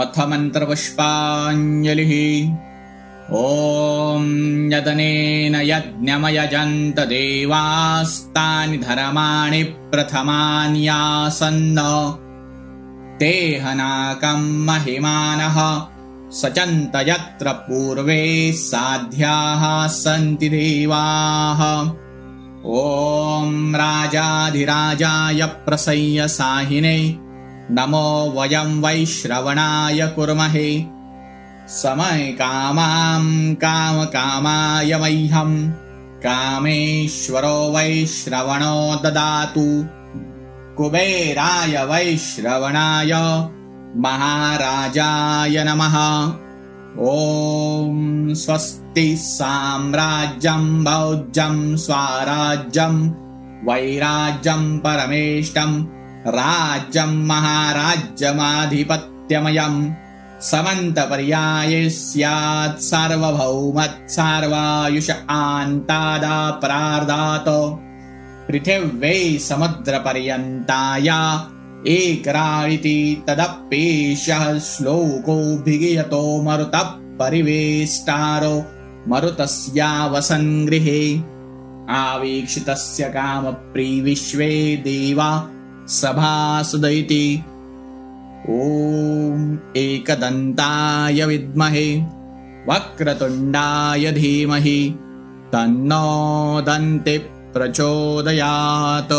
अथ मन्त्रपुष्पाञ्जलिः। ॐ यदनेन यज्ञमयजन्त देवास्तानि धर्माणि प्रथमान्यासन्न तेहनाकम् महिमानः। सचन्त यत्र पूर्वे साध्याः सन्ति देवाः। ॐ राजाधिराजाय प्रसय्य साहिने नमो वयं वैश्रवणाय कुर्महे। समय कामाम् कामकामाय मह्यम् कामेश्वरो वैश्रवणो ददातु। कुबेराय वैश्रवणाय महाराजाय नमः। ॐ स्वस्ति साम्राज्यम् भौज्यम् स्वाराज्यम् वैराज्यम् परमेष्टम् राज्यम् महाराज्यमाधिपत्यमयम्। समन्तपर्याये स्यात् सार्वभौमत् सार्वायुष आन्तादापरार्धात् पृथिव्यै समुद्रपर्यन्ताया एकराळिति तदप्येषः श्लोकोऽभिगीयतो मरुतः परिवेष्टारो। मरुतस्यावसङ्गृहे। आवीक्षितस्य कामप्रीविश्वे देवा सभासुदैति ॐ एकदन्ताय विद्महे वक्रतुण्डाय धीमहि तन्नो दन्ति प्रचोदयात्।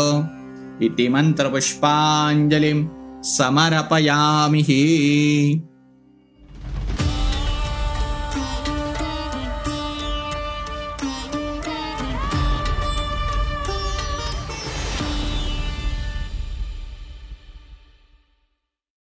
इति मन्त्रपुष्पाञ्जलिं समर्पयामि